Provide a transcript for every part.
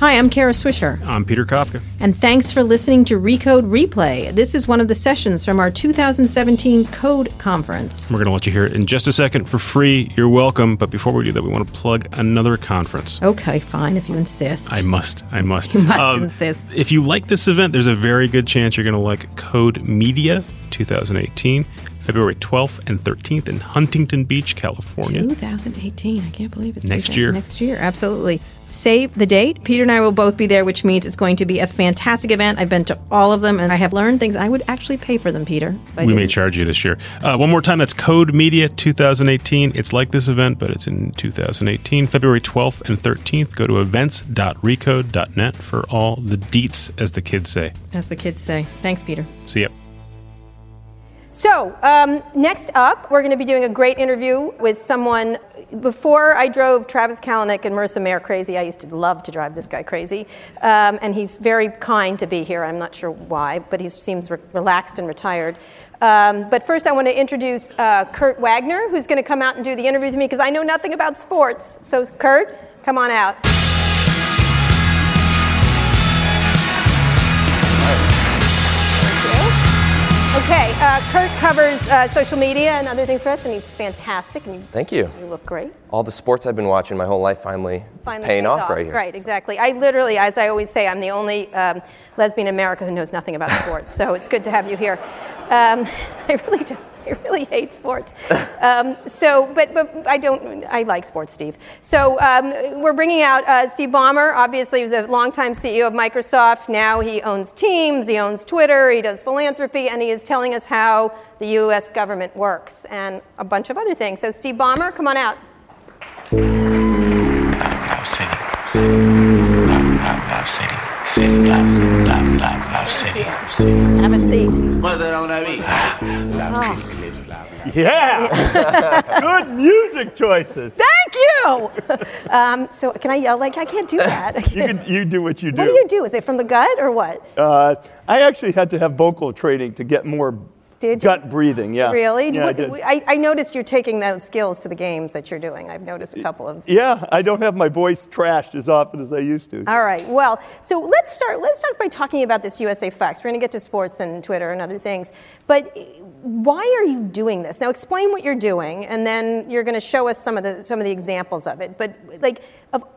Hi, I'm Kara Swisher. I'm Peter Kafka. And thanks for listening to Recode Replay. This is one of the sessions from our 2017 Code Conference. We're going to let you hear it in just a second for free. You're welcome. But before we do that, we want to plug another conference. Okay, fine, if you insist. I must. I must. You must um, insist. If you like this event, there's a very good chance you're going to like Code Media 2018. February 12th and 13th in Huntington Beach, California. 2018. I can't believe it's next year. Next year, absolutely save the date. Peter and I will both be there, which means it's going to be a fantastic event. I've been to all of them and I have learned things I would actually pay for them, Peter. We didn't. may charge you this year. Uh, one more time, that's Code Media 2018. It's like this event, but it's in 2018, February 12th and 13th. Go to events.recode.net for all the deets, as the kids say. As the kids say. Thanks, Peter. See ya. So, um, next up, we're going to be doing a great interview with someone. Before I drove Travis Kalanick and Marissa Mayer crazy, I used to love to drive this guy crazy. Um, and he's very kind to be here. I'm not sure why, but he seems re- relaxed and retired. Um, but first, I want to introduce uh, Kurt Wagner, who's going to come out and do the interview with me because I know nothing about sports. So, Kurt, come on out. Okay, uh, Kurt covers uh, social media and other things for us, and he's fantastic. And you, Thank you. You look great. All the sports I've been watching my whole life finally, finally paying off, off, right here. Right, exactly. I literally, as I always say, I'm the only um, lesbian in America who knows nothing about sports, so it's good to have you here. Um, I really do. I really hate sports. Um, so, but, but I don't, I like sports, Steve. So um, we're bringing out uh, Steve Ballmer. Obviously, he was a longtime CEO of Microsoft. Now he owns Teams, he owns Twitter, he does philanthropy, and he is telling us how the U.S. government works and a bunch of other things. So, Steve Ballmer, come on out. Have a seat. Yeah. Good music choices. Thank you. Um, so can I yell like I can't do that? you can, you do what you do. What do you do? Is it from the gut or what? Uh, I actually had to have vocal training to get more did gut you? breathing, yeah. Really? Yeah, I, did. I, I, noticed you're taking those skills to the games that you're doing. I've noticed a couple of. Yeah, I don't have my voice trashed as often as I used to. All right. Well, so let's start. Let's start by talking about this USA Facts. We're going to get to sports and Twitter and other things, but why are you doing this? Now, explain what you're doing, and then you're going to show us some of the some of the examples of it. But like,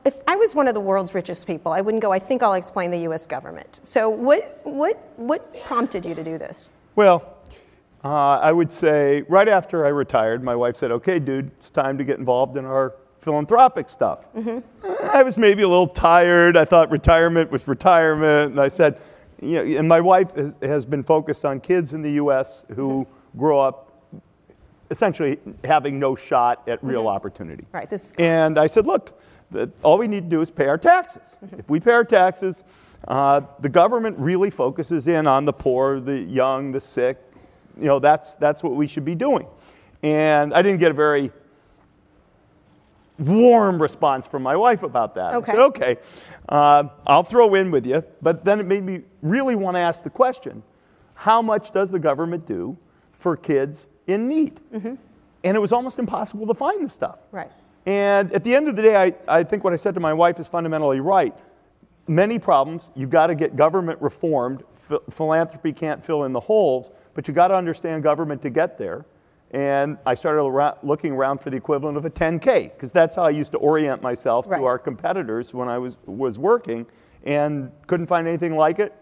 if I was one of the world's richest people, I wouldn't go. I think I'll explain the U.S. government. So, what what what prompted you to do this? Well. Uh, I would say right after I retired, my wife said, okay, dude, it's time to get involved in our philanthropic stuff. Mm-hmm. I was maybe a little tired. I thought retirement was retirement. And I said, you know, and my wife has, has been focused on kids in the U.S. who mm-hmm. grow up essentially having no shot at real mm-hmm. opportunity. Right. This and I said, look, the, all we need to do is pay our taxes. Mm-hmm. If we pay our taxes, uh, the government really focuses in on the poor, the young, the sick, you know, that's, that's what we should be doing. And I didn't get a very warm response from my wife about that. Okay. I said, okay, uh, I'll throw in with you. But then it made me really want to ask the question how much does the government do for kids in need? Mm-hmm. And it was almost impossible to find the stuff. Right. And at the end of the day, I, I think what I said to my wife is fundamentally right. Many problems, you've got to get government reformed. philanthropy can't fill in the holes but you got to understand government to get there. And I started around, looking around for the equivalent of a 10K, because that's how I used to orient myself right. to our competitors when I was, was working, and couldn't find anything like it.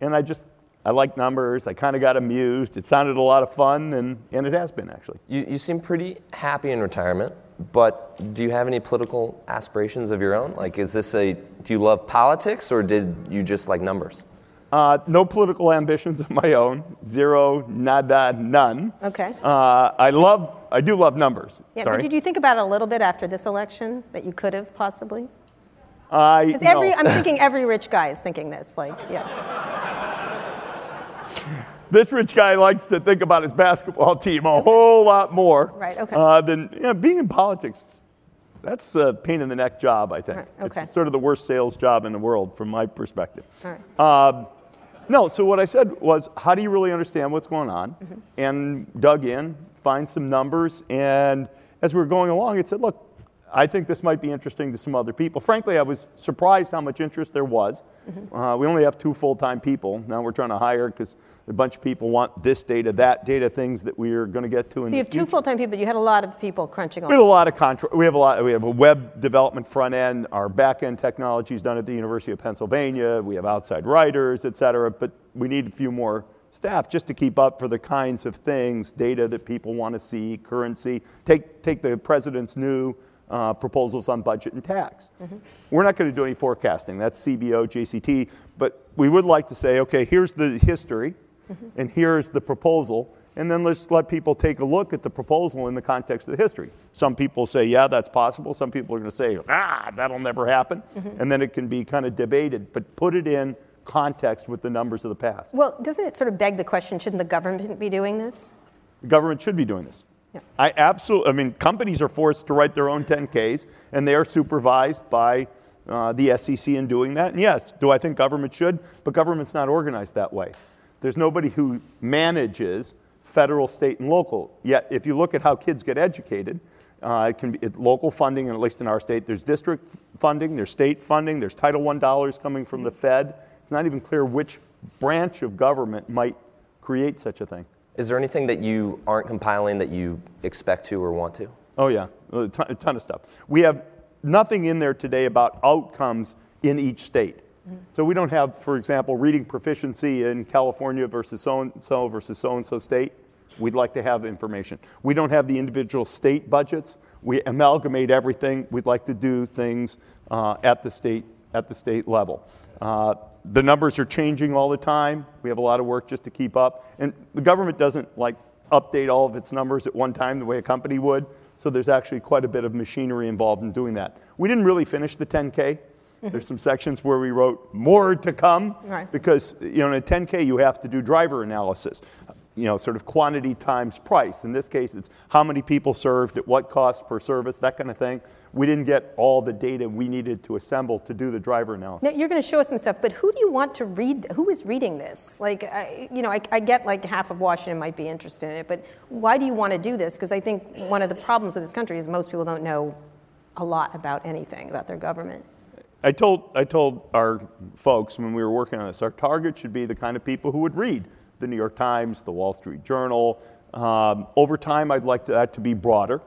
And I just, I like numbers. I kind of got amused. It sounded a lot of fun, and, and it has been, actually. You, you seem pretty happy in retirement, but do you have any political aspirations of your own? Like, is this a, do you love politics, or did you just like numbers? Uh, no political ambitions of my own. Zero, nada, none. Okay. Uh, I love, I do love numbers. Yeah, Sorry. but did you think about it a little bit after this election that you could have possibly? I. Because every, I'm thinking every rich guy is thinking this. Like, yeah. this rich guy likes to think about his basketball team a whole lot more. Right. Okay. Uh, than you know, being in politics. That's a pain in the neck job, I think. Right, okay. It's sort of the worst sales job in the world from my perspective. All right. Um, no, so what I said was, how do you really understand what's going on? Mm-hmm. And dug in, find some numbers, and as we were going along, it said, look, I think this might be interesting to some other people. Frankly, I was surprised how much interest there was. Uh, we only have two full time people. Now we're trying to hire because a bunch of people want this data, that data, things that we are going to get to in So the you have two full-time people. You had a lot of people crunching on. We have a lot of contra- We have a lot. We have a web development front end. Our back end technology is done at the University of Pennsylvania. We have outside writers, et cetera. But we need a few more staff just to keep up for the kinds of things, data that people want to see, currency. Take take the president's new uh, proposals on budget and tax. We're not going to do any forecasting. That's CBO, JCT. But we would like to say, okay, here's the history, and here's the proposal. And then let's let people take a look at the proposal in the context of the history. Some people say, yeah, that's possible. Some people are going to say, ah, that'll never happen. And then it can be kind of debated. But put it in context with the numbers of the past. Well, doesn't it sort of beg the question, shouldn't the government be doing this? The government should be doing this. Yeah. I absolutely, I mean, companies are forced to write their own 10Ks, and they are supervised by uh, the SEC in doing that. And yes, do I think government should? But government's not organized that way. There's nobody who manages federal, state, and local. Yet, if you look at how kids get educated, uh, it can be it, local funding, and at least in our state, there's district funding, there's state funding, there's Title I dollars coming from the Fed. It's not even clear which branch of government might create such a thing. Is there anything that you aren't compiling that you expect to or want to? Oh, yeah, a ton, a ton of stuff. We have nothing in there today about outcomes in each state. So we don't have, for example, reading proficiency in California versus so and so versus so and so state. We'd like to have information. We don't have the individual state budgets. We amalgamate everything. We'd like to do things uh, at the state at the state level. Uh, the numbers are changing all the time. We have a lot of work just to keep up. And the government doesn't like update all of its numbers at one time the way a company would. So there's actually quite a bit of machinery involved in doing that. We didn't really finish the 10K. Mm-hmm. There's some sections where we wrote more to come Right. because you know in a 10K you have to do driver analysis. You know, sort of quantity times price. In this case, it's how many people served at what cost per service, that kind of thing. We didn't get all the data we needed to assemble to do the driver analysis. Now, you're going to show us some stuff, but who do you want to read? Who is reading this? Like, I, you know, I, I get like half of Washington might be interested in it, but why do you want to do this? Because I think one of the problems with this country is most people don't know a lot about anything about their government. I told, I told our folks when we were working on this, our target should be the kind of people who would read the New York Times, the Wall Street Journal. Um, over time, I'd like that to be broader.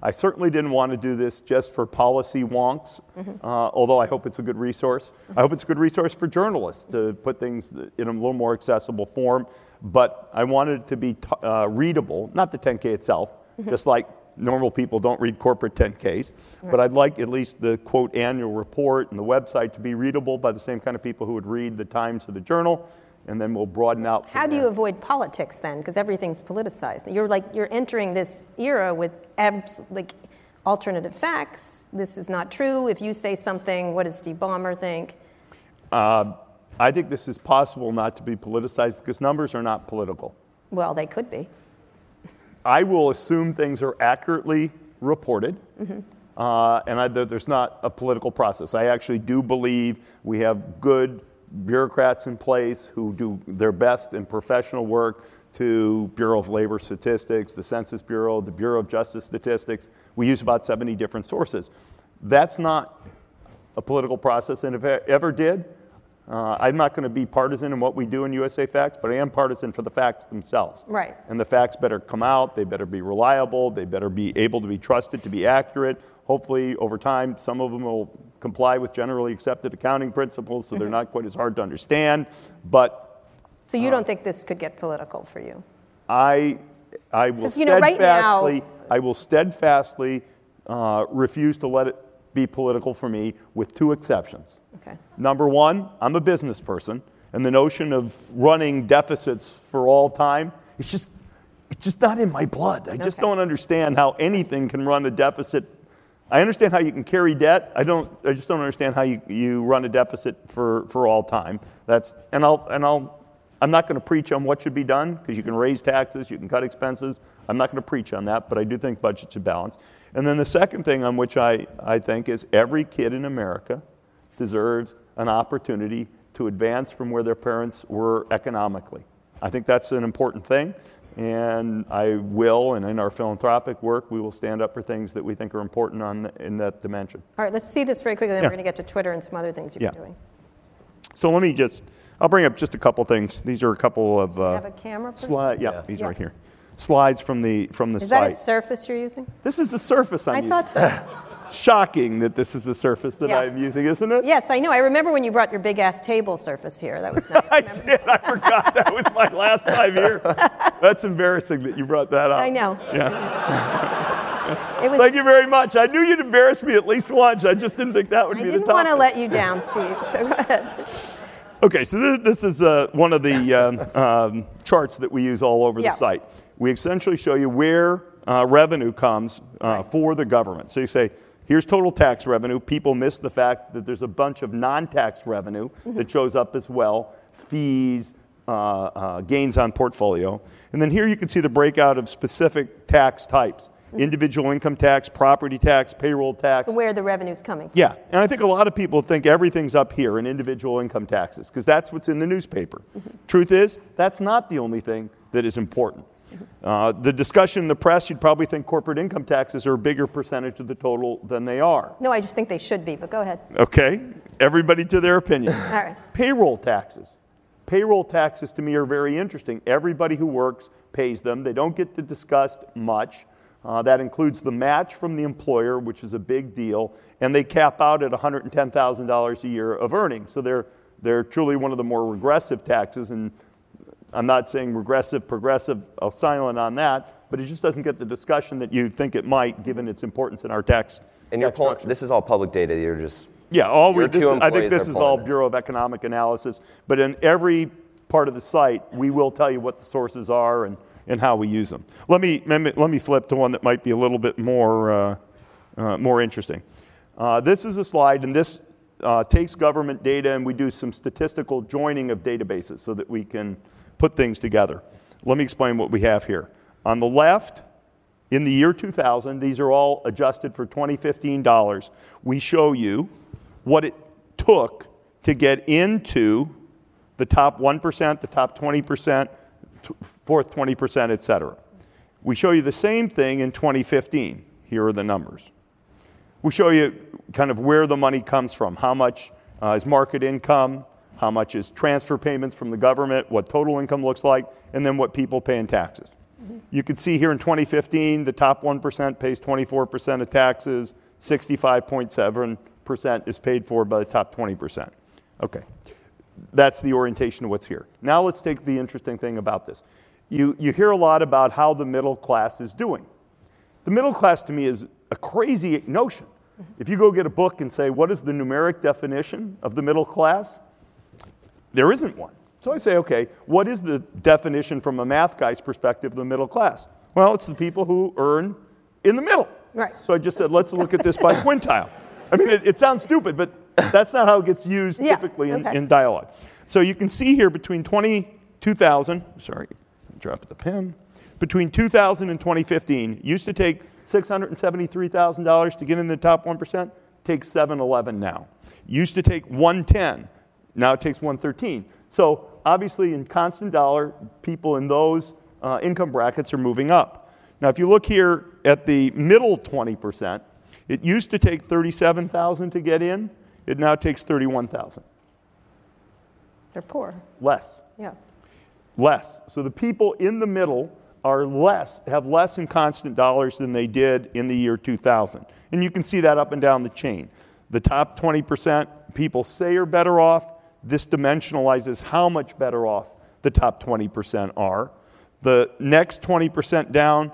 I certainly didn't want to do this just for policy wonks, uh, although I hope it's a good resource. I hope it's a good resource for journalists to put things in a little more accessible form. But I wanted it to be t- uh, readable, not the 10K itself, just like normal people don't read corporate 10Ks. But I'd like at least the quote annual report and the website to be readable by the same kind of people who would read the Times or the Journal, and then we'll broaden out. How do you avoid politics then? Because everything's politicized. You're like you're entering this era with abs- like alternative facts. This is not true. If you say something, what does Steve Ballmer think? Uh, I think this is possible not to be politicized because numbers are not political. Well, they could be. I will assume things are accurately reported, uh, and I, there's not a political process. I actually do believe we have good bureaucrats in place who do their best in professional work to Bureau of Labor Statistics, the Census Bureau, the Bureau of Justice Statistics. We use about 70 different sources. That's not a political process, and if I ever did, uh, I'm not going to be partisan in what we do in USA Facts, but I am partisan for the facts themselves. Right. And the facts better come out, they better be reliable, they better be able to be trusted to be accurate. Hopefully, over time, some of them will comply with generally accepted accounting principles, so Mm-hmm. they're not quite as hard to understand. But So you don't think this could get political for you? I, I will you know, right now- steadfastly, I will steadfastly uh, refuse to let it be political for me, with two exceptions. Okay. Number one, I'm a business person, and the notion of running deficits for all time, it's just, it's just not in my blood. I just Okay. don't understand how anything can run a deficit. I understand how you can carry debt. I don't. I just don't understand how you, you run a deficit for, for all time. That's and I'll and I'll. I'm not going to preach on what should be done because you can raise taxes, you can cut expenses. I'm not going to preach on that, but I do think budgets should balance. And then the second thing on which I, I think is every kid in America deserves an opportunity to advance from where their parents were economically. I think that's an important thing. And I will, and in our philanthropic work, we will stand up for things that we think are important on the, in that dimension. All right, let's see this very quickly, then Yeah. we're going to get to Twitter and some other things you've Yeah. been doing. So let me just, I'll bring up just a couple things. These are a couple of uh, Have a camera, please? slide. Yeah, Yeah. he's Yeah. right here. Slides from the from the Is that a surface you're using? this is the surface I'm I using. thought so. Shocking that this is a surface that Yeah. I'm using, isn't it? yes, I know. I remember when you brought your big ass table surface here. That was nice. I Remember? did. I forgot that was my last five years. That's embarrassing that you brought that up. I know. Yeah. It was. Thank you very much. I knew you'd embarrass me at least once. I just didn't think that would I be didn't the want topic. to let you down, Steve. So go ahead. Okay, so this, this is uh, one of the um, um, charts that we use all over Yeah. the site. We essentially show you where uh, revenue comes uh, for the government. So you say, here's total tax revenue. People miss the fact that there's a bunch of non tax revenue that shows up as well fees, uh, uh, gains on portfolio. And then here you can see the breakout of specific tax types individual income tax, property tax, payroll tax. So where the revenue's coming from. Yeah, and I think a lot of people think everything's up here in individual income taxes because that's what's in the newspaper. Truth is, that's not the only thing that is important. Uh, the discussion in the press, you'd probably think corporate income taxes are a bigger percentage of the total than they are. No, I just think they should be, but go ahead. Okay, everybody to their opinion. All right. Payroll taxes. Payroll taxes to me are very interesting. Everybody who works pays them. They don't get to discuss much. Uh, that includes the match from the employer, which is a big deal, and they cap out at $110,000 a year of earnings. So they're, they're truly one of the more regressive taxes, and I'm not saying regressive, progressive, I'll silent on that, but it just doesn't get the discussion that you think it might, given its importance in our tax. And you're tax pulling, structure. this is all public data. You're just Yeah, all we, Your this I think this is all this. Bureau of Economic Analysis, but in every part of the site, we will tell you what the sources are and, and how we use them. Let me, let me, let me flip to one that might be a little bit more, uh, uh, more interesting. Uh, this is a slide, and this uh, takes government data, and we do some statistical joining of databases so that we can put things together. Let me explain what we have here. On the left, in the year 2000, these are all adjusted for 2015 dollars. We show you what it took to get into the top 1%, the top 20%, fourth 20%, et cetera. We show you the same thing in 2015. Here are the numbers. We show you kind of where the money comes from. How much uh, is market income? How much is transfer payments from the government? What total income looks like? And then what people pay in taxes. Mm-hmm. You can see here in 2015, the top 1% pays 24% of taxes, 65.7% is paid for by the top 20%. Okay. That's the orientation of what's here. Now let's take the interesting thing about this. You, you hear a lot about how the middle class is doing. The middle class to me is a crazy notion. Mm-hmm. If you go get a book and say, what is the numeric definition of the middle class? There isn't one. So I say, okay, what is the definition from a math guy's perspective of the middle class? Well, it's the people who earn in the middle. Right. So I just said, let's look at this by quintile. I mean, it, it sounds stupid, but that's not how it gets used Yeah, typically in, okay. in dialogue. So you can see here between 20, 2000, sorry, drop the pen, between 2000 and 2015, used to take $673,000 to get in the top 1%, takes 711 now. Used to take 110, now it takes 113. So obviously in constant dollar, people in those uh, income brackets are moving up. Now if you look here at the middle 20%, it used to take 37,000 to get in, it now takes 31,000. They're poor. Less. Yeah. less. So the people in the middle are less, have less in constant dollars than they did in the year 2000. And you can see that up and down the chain. The top 20% people say are better off. This dimensionalizes how much better off the top 20% are. The next 20% down,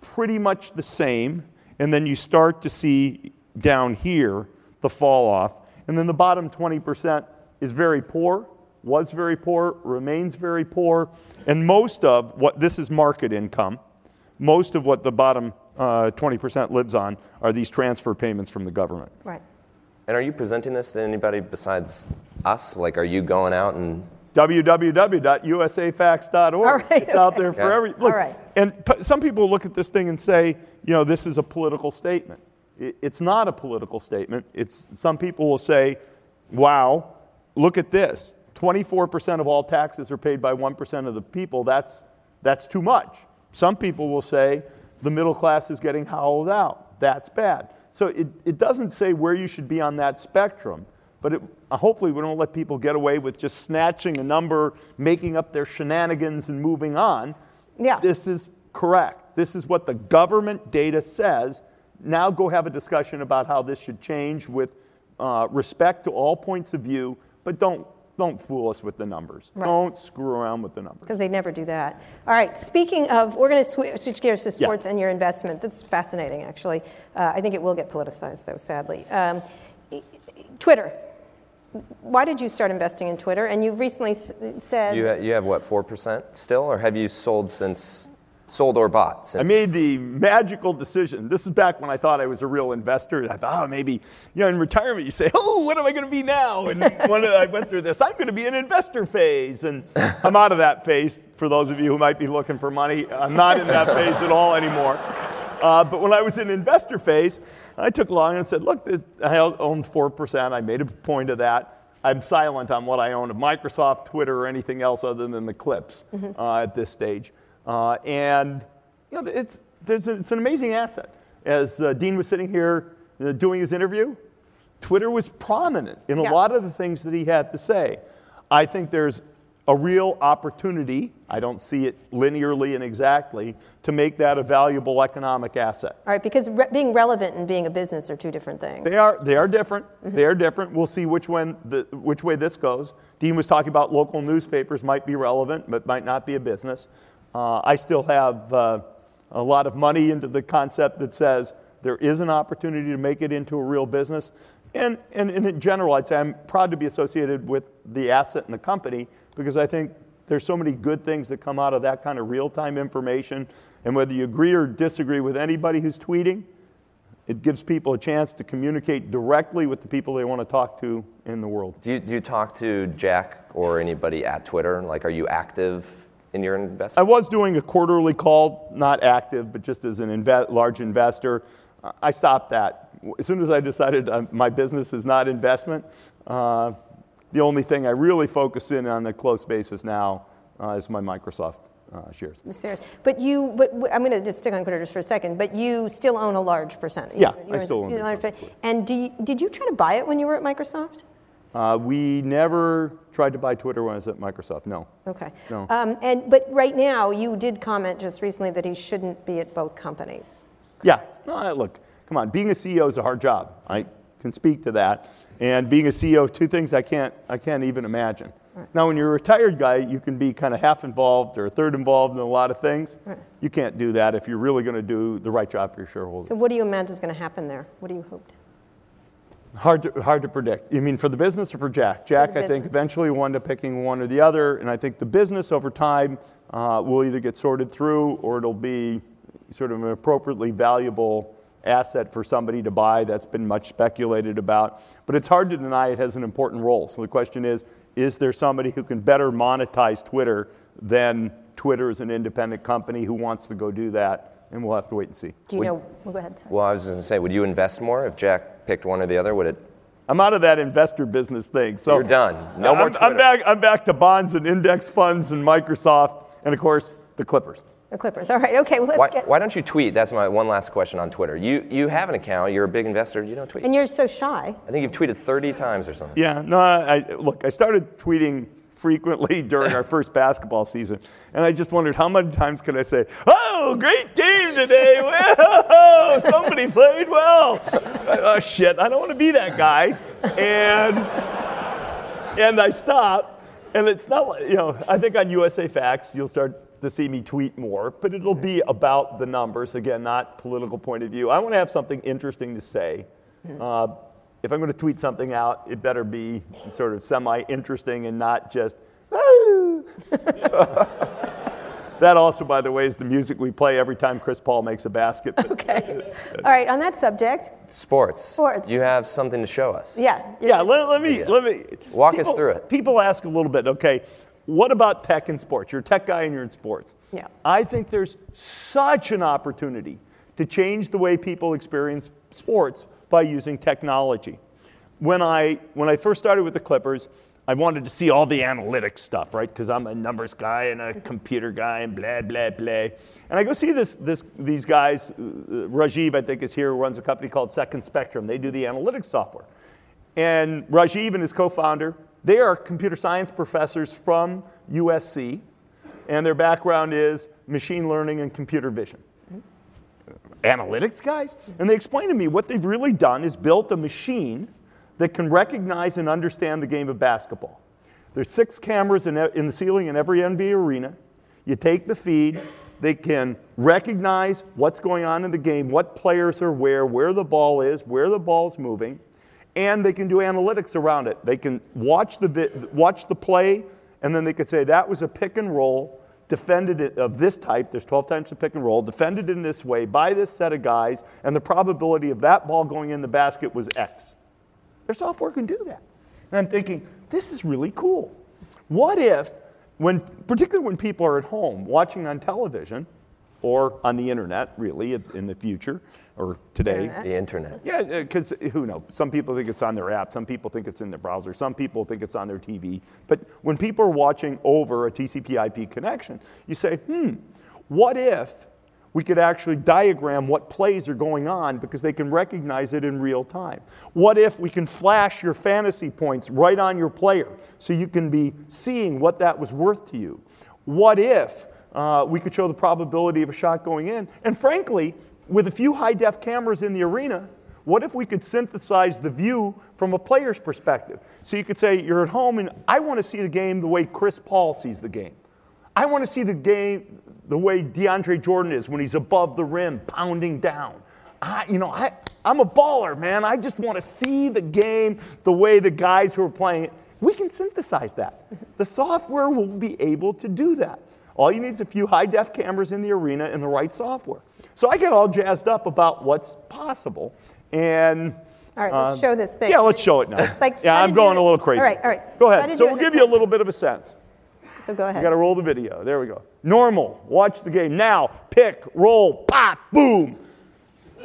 pretty much the same. And then you start to see down here the fall off. And then the bottom 20% is very poor, was very poor, remains very poor. And most of what this is market income, most of what the bottom uh, 20% lives on are these transfer payments from the government. Right. And are you presenting this to anybody besides us? Like, are you going out and www.usafacts.org. All right, it's out there for okay. every. Look, All right. And p- some people look at this thing and say, you know, this is a political statement. I- It's not a political statement. It's some people will say, wow, look at this. 24% of all taxes are paid by 1% of the people. That's That's too much. Some people will say the middle class is getting hollowed out. That's bad. So it, it doesn't say where you should be on that spectrum, but it, uh, hopefully we don't let people get away with just snatching a number, making up their shenanigans, and moving on. Yeah. This is correct. This is what the government data says. Now go have a discussion about how this should change with uh, respect to all points of view, but don't don't fool us with the numbers. Right. Don't screw around with the numbers. because they never do that. All right, speaking of, we're going to swi- switch gears to Yeah. sports and your investment. That's fascinating, actually. Uh, I think it will get politicized, though, sadly. Um, Twitter. Why did you start investing in Twitter? And you've recently s- said. You, ha- you have what, 4% still? Or have you sold since, sold or bought since? I made the magical decision. This is back when I thought I was a real investor. I thought, oh, maybe, you know, in retirement, you say, oh, what am I going to be now? And when I went through this, I'm going to be an investor phase. And I'm out of that phase. For those of you who might be looking for money, I'm not in that phase at all anymore. Uh, but when I was in investor phase, I took along and said, look, this, I own 4%. I made a point of that. I'm silent on what I own of Microsoft, Twitter, or anything else other than the clips uh, at this stage. Uh, and you know, it's, there's a, it's an amazing asset. As uh, Dean was sitting here uh, doing his interview, Twitter was prominent in a lot of the things that he had to say. I think there's a real opportunity, I don't see it linearly and exactly, to make that a valuable economic asset. All right, because re- being relevant and being a business are two different things. They are, they are different. Mm-hmm. They are different. We'll see which, one the, which way this goes. Dean was talking about local newspapers might be relevant, but might not be a business. Uh, I still have uh, a lot of money into the concept that says there is an opportunity to make it into a real business. And, and, and in general, I'd say I'm proud to be associated with the asset and the company because I think there's so many good things that come out of that kind of real time information. And whether you agree or disagree with anybody who's tweeting, it gives people a chance to communicate directly with the people they want to talk to in the world. do, you, do you talk to Jack or anybody at Twitter? Like, are you active in your investment? I was doing a quarterly call, not active, but just as an inve- large investor. I stopped that. As soon as I decided uh, my business is not investment, uh, the only thing I really focus in on a close basis now uh, is my Microsoft uh, shares. I'm. But you, but w- I'm going to just stick on Twitter just for a second. But you still own a large percentage. Yeah, You're- I still own a large percent. And do you, did you try to buy it when you were at Microsoft? Uh, we never tried to buy Twitter when I was at Microsoft. No. Okay. No. Um, and but right now, you did comment just recently that he shouldn't be at both companies. Yeah. No, look, come on. Being a CEO is a hard job. I can speak to that. And being a CEO of two things I can't, I can't even imagine. Now, when you're a retired guy, you can be kind of half involved or a third involved in a lot of things. You can't do that if you're really going to do the right job for your shareholders. So what do you imagine is going to happen there? What do you hope? Hard to, hard to predict. You mean for the business or for Jack? Jack, the I think, eventually end up picking one or the other. And I think the business over time uh, will either get sorted through or it'll be sort of an appropriately valuable asset for somebody to buy. That's been much speculated about. But it's hard to deny it has an important role. So the question is is there somebody who can better monetize Twitter than Twitter as an independent company who wants to go do that? And we'll have to wait and see. Do you Would- know? Well, go ahead. sorry. Well, I was going to say, would you invest more if Jack picked one or the other? Would it? I'm out of that investor business thing. So You're done. No more I'm, I'm back. I'm back to bonds and index funds and Microsoft, and of course the Clippers. The Clippers. All right. Okay. Well, let's Why, get. why don't you tweet? That's my one last question on Twitter. You you have an account. You're a big investor. You don't tweet. And you're so shy. I think you've tweeted 30 times or something. Yeah. No. I, I look. I started tweeting frequently during our first basketball season, and I just wondered how many times could I say, "Oh, great game today! Whoa, somebody played well." oh shit! I don't want to be that guy, and and I stop. And it's not like, you know, I think on USA Facts, you'll start to see me tweet more, but it'll be about the numbers. Again, not political point of view. I want to have something interesting to say. Uh, if I'm going to tweet something out, it better be sort of semi interesting and not just, "Ah." that also, by the way, is the music we play every time Chris Paul makes a basket. Okay. All right. On that subject, Sports. Sports. You have something to show us. yeah. Yeah, let, let me let me Walk us through it. People ask a little bit, okay, what about tech and sports? You're a tech guy and you're in sports. Yeah. I think there's such an opportunity to change the way people experience sports by using technology. when I when I first started with the Clippers, I wanted to see all the analytics stuff, right? Because I'm a numbers guy and a computer guy and blah blah blah. And I go see this this these guys. Uh, Rajiv, I think, is here. Who runs a company called Second Spectrum. They do the analytics software. And Rajiv and his co-founder, they are computer science professors from USC, and their background is machine learning and computer vision analytics guys. And they explained to me what they've really done is built a machine that can recognize and understand the game of basketball. There's six cameras in, in the ceiling in every NBA arena. You take the feed, they can recognize what's going on in the game, what players are where, where the ball is, where the ball's moving, and they can do analytics around it. They can watch the, vi- watch the play, and then they could say that was a pick and roll defended it of this type, there's 12 times the pick and roll, defended in this way by this set of guys, and the probability of that ball going in the basket was X. Their software can do that. And I'm thinking, this is really cool. What if, when, particularly when people are at home watching on television or on the internet, really, in the future, or today. The uh-huh. internet. Yeah, uh, because uh, who knows? Some people think it's on their app. Some people think it's in their browser. Some people think it's on their TV. But when people are watching over a TCP/IP connection, you say, "Hmm, what if we could actually diagram what plays are going on because they can recognize it in real time? What if we can flash your fantasy points right on your player so you can be seeing what that was worth to you? What if uh, we could show the probability of a shot going in? And frankly, with a few high def cameras in the arena, what if we could synthesize the view from a player's perspective? So you could say, you're at home and I want to see the game the way Chris Paul sees the game. I want to see the game the way DeAndre Jordan is when he's above the rim, pounding down. I, you know, I, I'm a baller, man. I just want to see the game the way the guys who are playing it. We can synthesize that. The software will be able to do that. All you need is a few high def cameras in the arena and the right software. So I get all jazzed up about what's possible. And all right, let's uh, show this thing. Yeah, let's show it now. It's like yeah, I'm going a little crazy. All right, all right. Go ahead. So we'll give you a little bit of a sense. So go ahead. You got to roll the video. There we go. Normal. Watch the game. Now, pick, roll, pop, boom.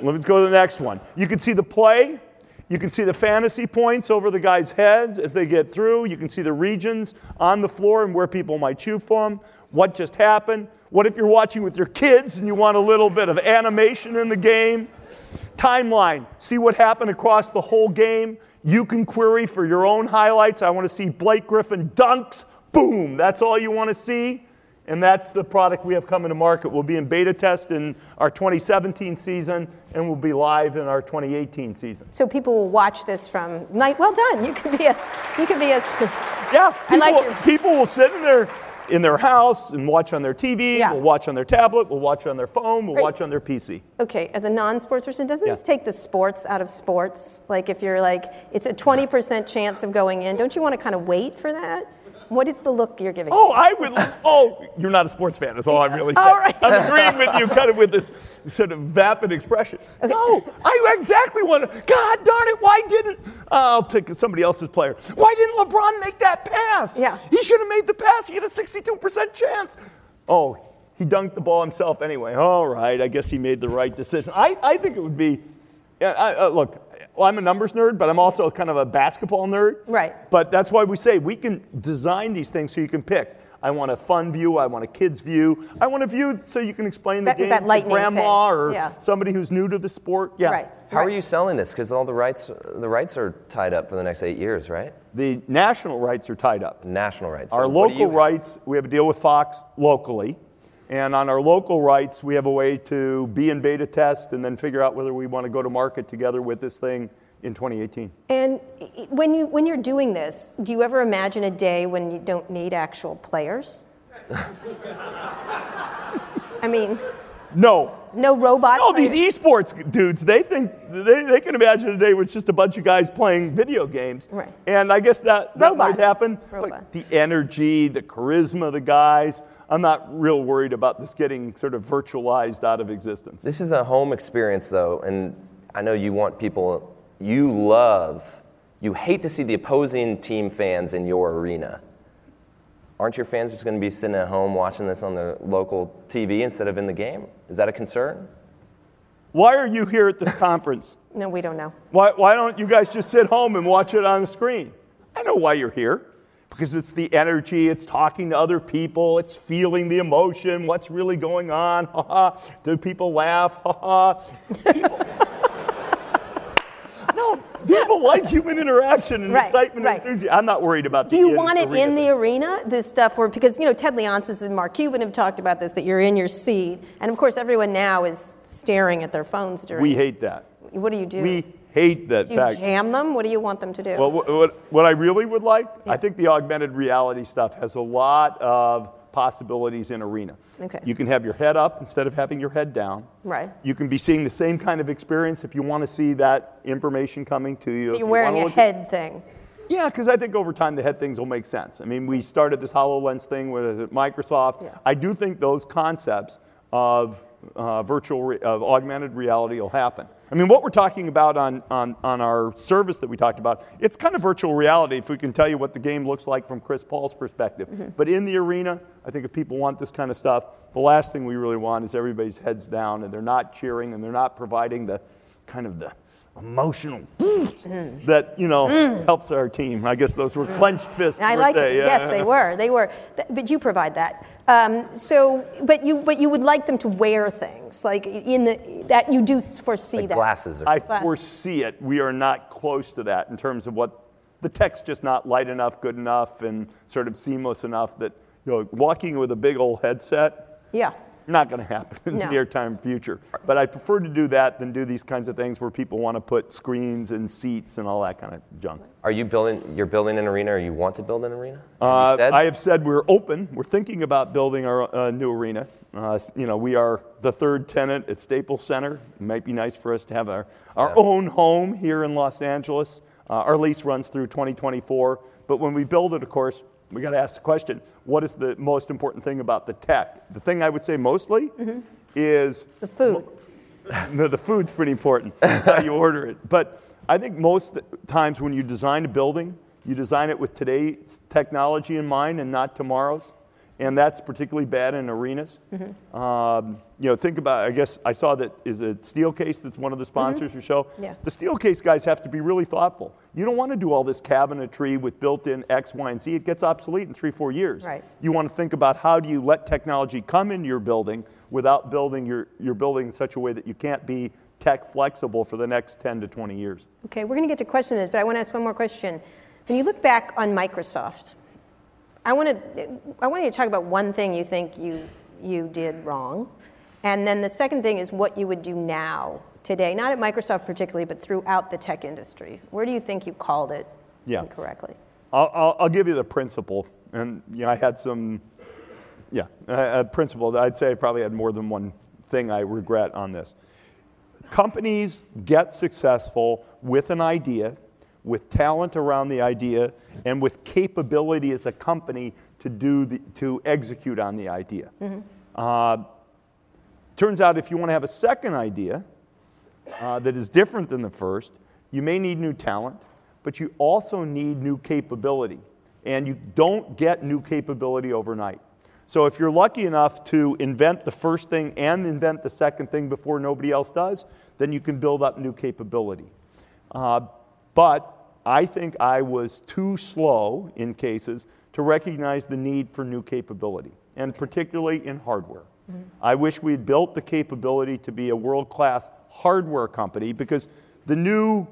Let's go to the next one. You can see the play. You can see the fantasy points over the guys' heads as they get through. You can see the regions on the floor and where people might shoot from. What just happened? What if you're watching with your kids and you want a little bit of animation in the game? Timeline. See what happened across the whole game. You can query for your own highlights. I want to see Blake Griffin dunks. Boom. That's all you want to see. And that's the product we have coming to market. We'll be in beta test in our 2017 season, and we'll be live in our 2018 season. So people will watch this from night. Well done. You could be a. You could be a. Yeah. People, I like your... people will sit in their in their house and watch on their TV, yeah. We'll watch on their tablet, We'll watch on their phone, We'll right. watch on their PC. Okay, as a non-sports person, doesn't yeah. this take the sports out of sports? Like if you're like, it's a 20% chance of going in, don't you want to kind of wait for that? What is the look you're giving? Oh, I would. Oh, you're not a sports fan. That's all I'm really. All right. I'm agreeing with you, kind of with this sort of vapid expression. Okay. No, I exactly want to. God darn it! Why didn't? Uh, I'll take somebody else's player. Why didn't LeBron make that pass? Yeah. He should have made the pass. He had a 62% chance. Oh, he dunked the ball himself anyway. All right. I guess he made the right decision. I, I think it would be. Yeah, I, uh, look, well, I'm a numbers nerd, but I'm also kind of a basketball nerd. Right. But that's why we say we can design these things so you can pick. I want a fun view. I want a kid's view. I want a view so you can explain the that, game to grandma thing. or yeah. somebody who's new to the sport. Yeah. Right. How right. are you selling this? Because all the rights, the rights are tied up for the next eight years, right? The national rights are tied up. National rights. Our so local rights, we have a deal with Fox locally. And on our local rights, we have a way to be in beta test and then figure out whether we want to go to market together with this thing in 2018. And when, you, when you're doing this, do you ever imagine a day when you don't need actual players? I mean, no. No robot. No, players? these esports dudes, they think they, they can imagine a day where it's just a bunch of guys playing video games. Right. And I guess that, that might happen. Robots. But the energy, the charisma of the guys, I'm not real worried about this getting sort of virtualized out of existence. This is a home experience, though, and I know you want people you love, you hate to see the opposing team fans in your arena. Aren't your fans just going to be sitting at home watching this on their local TV instead of in the game? Is that a concern? Why are you here at this conference? No, we don't know. Why, why don't you guys just sit home and watch it on the screen? I know why you're here. Because it's the energy, it's talking to other people, it's feeling the emotion, what's really going on. Ha ha. Do people laugh? Ha ha. People- no, people like human interaction and Right, excitement right. and enthusiasm. I'm not worried about the Do you want it in the arena, this stuff where, because, you know, Ted Leonsis and Mark Cuban have talked about this, that you're in your seat. And of course, everyone now is staring at their phones during. We hate that. What do you do? We hate that do you fact. jam them? What do you want them to do? Well, what, what, what I really would like, I think the augmented reality stuff has a lot of possibilities in arena. Okay. You can have your head up instead of having your head down. Right. You can be seeing the same kind of experience if you want to see that information coming to you. so you're you wearing a look at- head thing. yeah, because I think over time the head things will make sense. I mean, we started this HoloLens thing with Microsoft. Yeah. I do think those concepts of uh, virtual, re- of augmented reality will happen. I mean, what we're talking about on, on, on our service that we talked about, it's kind of virtual reality if we can tell you what the game looks like from Chris Paul's perspective. Mm-hmm. But in the arena, I think if people want this kind of stuff, the last thing we really want is everybody's heads down and they're not cheering and they're not providing the kind of the emotional that you know helps our team. I guess those were clenched fists. Mm. I like they? it. Yes, they were. They were. But you provide that. Um, so, but you, but you would like them to wear things like in the that you do foresee Like that. glasses or I Glasses. foresee it. We are not close to that in terms of what the tech's just not light enough, good enough, and sort of seamless enough that you know walking with a big old headset. Yeah. Not going to happen in No. the near time future. But I prefer to do that than do these kinds of things where people want to put screens and seats and all that kind of junk. Are you building? You're building an arena, or you want to build an arena? Have Uh. I have said we're open. We're thinking about building our uh, new arena. Uh, you know, we are the third tenant at Staples Center. It might be nice for us to have our, our Yeah. own home here in Los Angeles. Uh, our lease runs through 2024. But when we build it, of course, we got to ask the question what is the most important thing about the tech? The thing I would say mostly mm-hmm. is The food. no, the food's pretty important, how you order it. But I think most times when you design a building, you design it with today's technology in mind and not tomorrow's. And that's particularly bad in arenas. Um, you know, think about, I guess I saw that is it Steelcase that's one of the sponsors of the show? Yeah. The Steelcase guys have to be really thoughtful. You don't want to do all this cabinetry with built-in X, Y, and Z. It gets obsolete in three, four years. Right. You want to think about how do you let technology come into your building without building your, your building in such a way that you can't be tech flexible for the next 10 to 20 years. Okay, we're going to get to questions, but I want to ask one more question. When you look back on Microsoft, I want to I want you to talk about one thing you think you you did wrong, and then the second thing is what you would do now today, not at Microsoft particularly, but throughout the tech industry. Where do you think you called it Yeah. incorrectly? I'll, I'll, I'll give you the principle. And you know, I had some, yeah, a, principle. that I'd say I probably had more than one thing I regret on this. Companies get successful with an idea, with talent around the idea, and with capability as a company to do the, to execute on the idea. Uh, turns out if you want to have a second idea, uh, that is different than the first. You may need new talent, but you also need new capability. And you don't get new capability overnight. So if you're lucky enough to invent the first thing and invent the second thing before nobody else does, then you can build up new capability. Uh, but I think I was too slow in cases to recognize the need for new capability, and particularly in hardware. Mm-hmm. I wish we'd built the capability to be a world class hardware company because the new,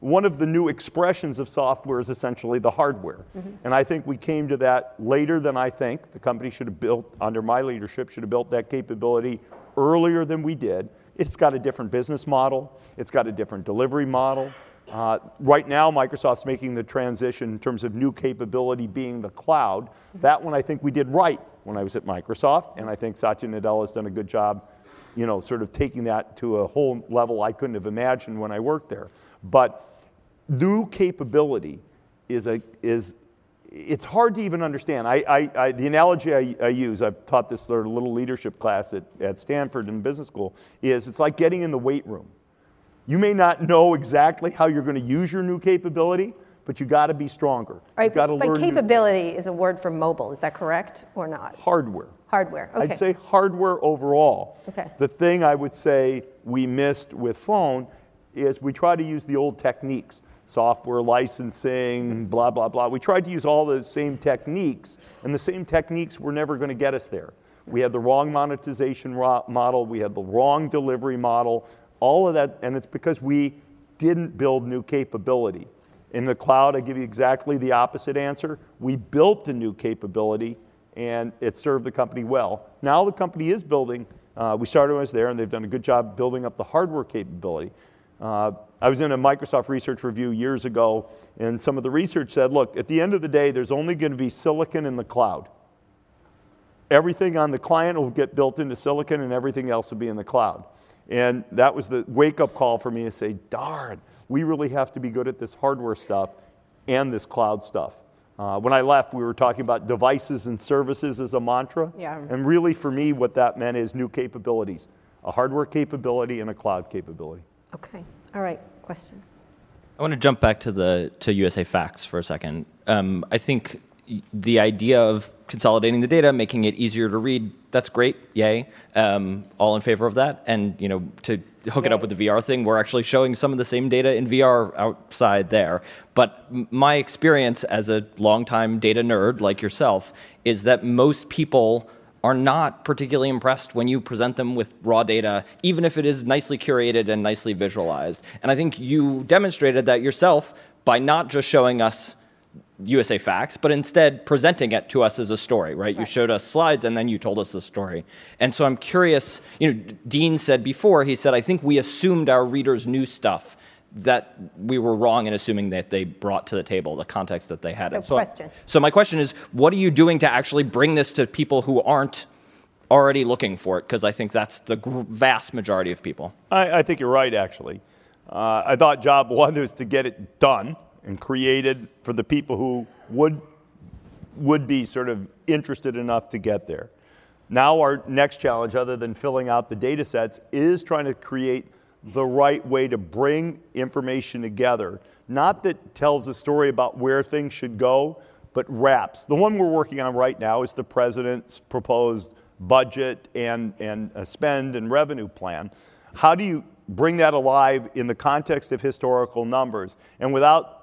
one of the new expressions of software is essentially the hardware. Mm-hmm. And I think we came to that later than I think. The company should have built, under my leadership, should have built that capability earlier than we did. It's got a different business model, it's got a different delivery model. Uh, right now, Microsoft's making the transition in terms of new capability being the cloud. That one I think we did right when I was at Microsoft, and I think Satya Nadella has done a good job, you know, sort of taking that to a whole level I couldn't have imagined when I worked there. But new capability is a is it's hard to even understand. I, I, I the analogy I, I use, I've taught this little leadership class at, at Stanford in business school, is it's like getting in the weight room. You may not know exactly how you're going to use your new capability, but you got to be stronger. All right, You've got to but learn new capability is a word for mobile. Is that correct or not? hardware. Hardware. Okay. I'd say hardware overall. Okay. The thing I would say we missed with phone is we try to use the old techniques, software licensing, blah, blah, blah. We tried to use all the same techniques, and the same techniques were never going to get us there. We had the wrong monetization ro- model, we had the wrong delivery model, all of that, and it's because we didn't build new capability. In the cloud, I give you exactly the opposite answer. We built the new capability and it served the company well. Now the company is building, uh, we started when I was there, and they've done a good job building up the hardware capability. Uh, I was in a Microsoft research review years ago, and some of the research said look, at the end of the day, there's only going to be silicon in the cloud. Everything on the client will get built into silicon, and everything else will be in the cloud. And that was the wake up call for me to say, darn, we really have to be good at this hardware stuff and this cloud stuff. Uh, when I left, we were talking about devices and services as a mantra. Yeah. And really, for me, what that meant is new capabilities a hardware capability and a cloud capability. Okay. All right. Question. I want to jump back to the to USA Facts for a second. Um, I think the idea of consolidating the data, making it easier to read, that's great. Yay! Um, all in favor of that. And you know, to hook it up with the VR thing, we're actually showing some of the same data in VR outside there. But my experience as a longtime data nerd like yourself is that most people are not particularly impressed when you present them with raw data, even if it is nicely curated and nicely visualized. And I think you demonstrated that yourself by not just showing us USA Facts, but instead presenting it to us as a story, right? You showed us slides and then you told us the story. And so I'm curious, you know, Dean said before, he said, I think we assumed our readers knew stuff that we were wrong in assuming that they brought to the table, the context that they had. So And question. so my question is, what are you doing to actually bring this to people who aren't already looking for it? Because I think that's the vast majority of people. I, I think you're right, actually. Uh, I thought job one was to get it done and created for the people who would, would be sort of interested enough to get there. Now, our next challenge, other than filling out the data sets, is trying to create the right way to bring information together. Not that tells a story about where things should go, but wraps. The one we're working on right now is the president's proposed budget and, and spend and revenue plan. How do you bring that alive in the context of historical numbers and without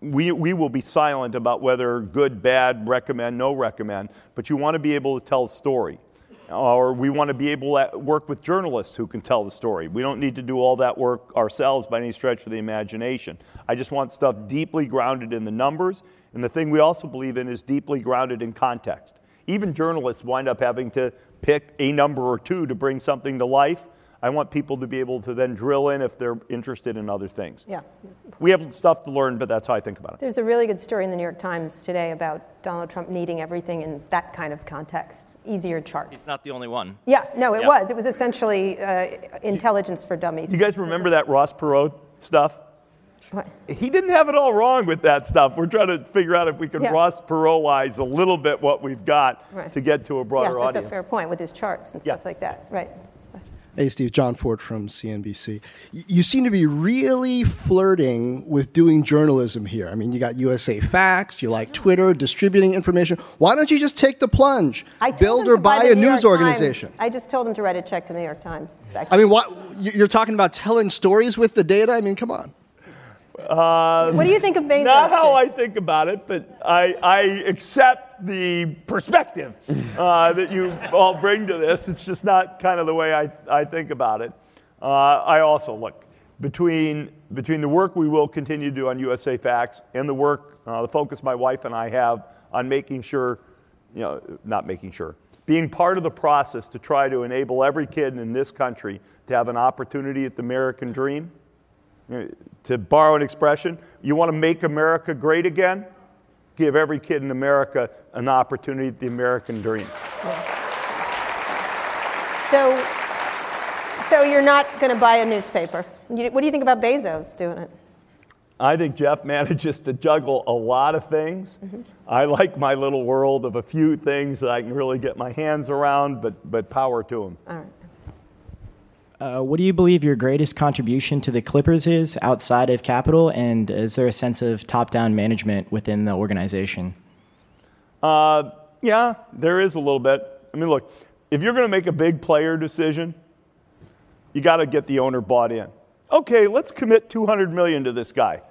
we, we will be silent about whether good, bad, recommend, no recommend, but you want to be able to tell a story. Or we want to be able to work with journalists who can tell the story. We don't need to do all that work ourselves by any stretch of the imagination. I just want stuff deeply grounded in the numbers. And the thing we also believe in is deeply grounded in context. Even journalists wind up having to pick a number or two to bring something to life. I want people to be able to then drill in if they're interested in other things. Yeah. We have stuff to learn, but that's how I think about it. There's a really good story in the New York Times today about Donald Trump needing everything in that kind of context, easier charts. It's not the only one. Yeah, no, it Yeah. was. It was essentially uh, intelligence for dummies. You guys remember that Ross Perot stuff? What? He didn't have it all wrong with that stuff. We're trying to figure out if we can Yeah. Ross Perot-wise a little bit what we've got Right. to get to a Yeah, broader that's audience. That's a fair point with his charts and Yeah. stuff like that. Right. Hey, Steve, Jon Fortt from CNBC. You seem to be really flirting with doing journalism here. I mean, you got USA Facts, you like Twitter, distributing information. Why don't you just take the plunge? I Build or buy buy a New news organization. I just told him to write a check to the New York Times. I mean, what you're talking about telling stories with the data? I mean, come on. What do you think of Bezos? Not how? I think about it, but I, I accept the perspective uh, that you all bring to this. It's just not kind of the way I, I think about it. Uh, I also look between between the work we will continue to do on USA Facts and the work, uh, the focus my wife and I have on making sure, you know, not making sure, being part of the process to try to enable every kid in this country to have an opportunity at the American dream. To borrow an expression, you want to make America great again? Give every kid in America an opportunity at the American dream. So, so you're not going to buy a newspaper. What do you think about Bezos doing it? I think Jeff manages to juggle a lot of things. Mm-hmm. I like my little world of a few things that I can really get my hands around, but, but power to him. All right. Uh, what do you believe your greatest contribution to the Clippers is outside of capital, and is there a sense of top-down management within the organization? Uh, yeah, there is a little bit. I mean, look, if you're going to make a big player decision, you got to get the owner bought in. Okay, let's commit 200 million to this guy.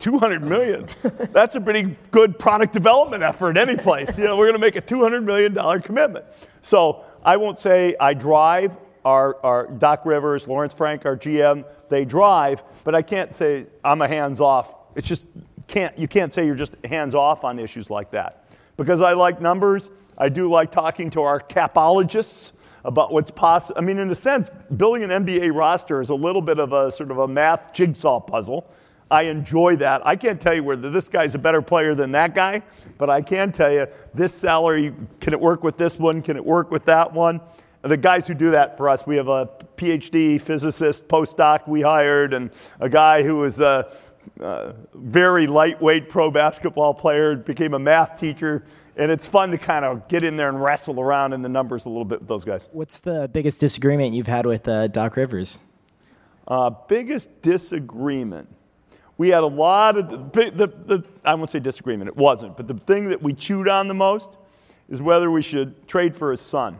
200 million. That's a pretty good product development effort any place. You know, we're going to make a 200 million dollar commitment. So I won't say I drive. Our, our Doc Rivers, Lawrence Frank, our GM, they drive, but I can't say I'm a hands off. It's just can't you can't say you're just hands off on issues like that because I like numbers. I do like talking to our capologists about what's possible. I mean, in a sense, building an NBA roster is a little bit of a sort of a math jigsaw puzzle. I enjoy that. I can't tell you whether this guy's a better player than that guy, but I can tell you this salary can it work with this one? Can it work with that one? The guys who do that for us, we have a PhD physicist postdoc we hired, and a guy who was a, a very lightweight pro basketball player, became a math teacher, and it's fun to kind of get in there and wrestle around in the numbers a little bit with those guys. What's the biggest disagreement you've had with uh, Doc Rivers? Uh, biggest disagreement. We had a lot of, the, the, the, I won't say disagreement, it wasn't, but the thing that we chewed on the most is whether we should trade for his son.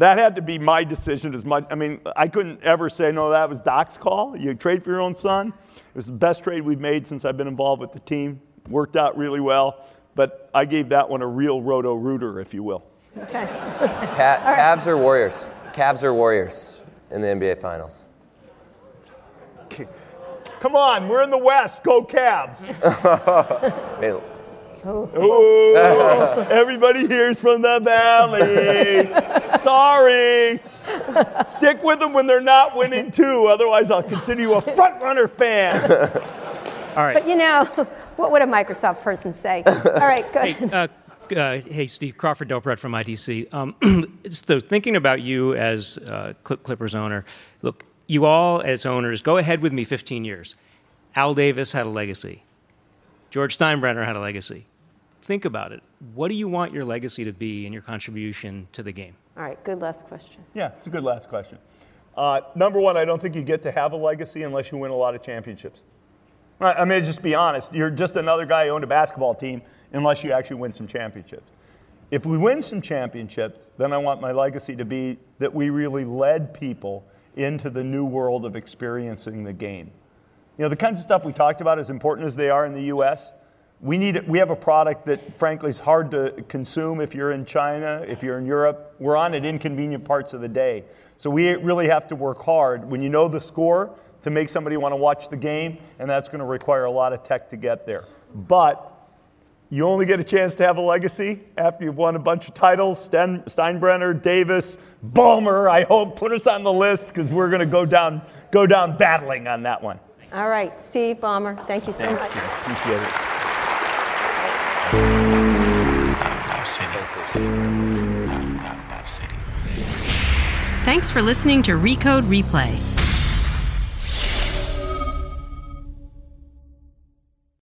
That had to be my decision as much. I mean, I couldn't ever say, no, that was Doc's call. You trade for your own son. It was the best trade we've made since I've been involved with the team. Worked out really well. But I gave that one a real roto rooter, if you will. Okay. Ca- Cavs or Warriors? Cavs or Warriors in the NBA Finals? Come on, we're in the West. Go Cavs. Hey, Ooh, everybody hears from the valley. Sorry. Stick with them when they're not winning too. Otherwise, I'll consider you a front runner fan. All right. But you know, what would a Microsoft person say? All right, go ahead. Uh, uh, hey, Steve Crawford Delpret from ITC. Um, so, thinking about you as uh, Clip Clippers owner, look, you all as owners, go ahead with me 15 years. Al Davis had a legacy. George Steinbrenner had a legacy. Think about it. What do you want your legacy to be and your contribution to the game? All right, good last question. Yeah, it's a good last question. Uh, number one, I don't think you get to have a legacy unless you win a lot of championships. I I mean, just be honest. You're just another guy who owned a basketball team unless you actually win some championships. If we win some championships, then I want my legacy to be that we really led people into the new world of experiencing the game. You know, the kinds of stuff we talked about, as important as they are in the US, we, need, we have a product that, frankly, is hard to consume if you're in China, if you're in Europe. We're on at inconvenient parts of the day. So we really have to work hard when you know the score to make somebody want to watch the game, and that's going to require a lot of tech to get there. But you only get a chance to have a legacy after you've won a bunch of titles. Sten, Steinbrenner, Davis, Ballmer, I hope, put us on the list because we're going to go down, go down battling on that one. All right, Steve Ballmer, thank you so much. Appreciate it. Thanks for listening to Recode Replay.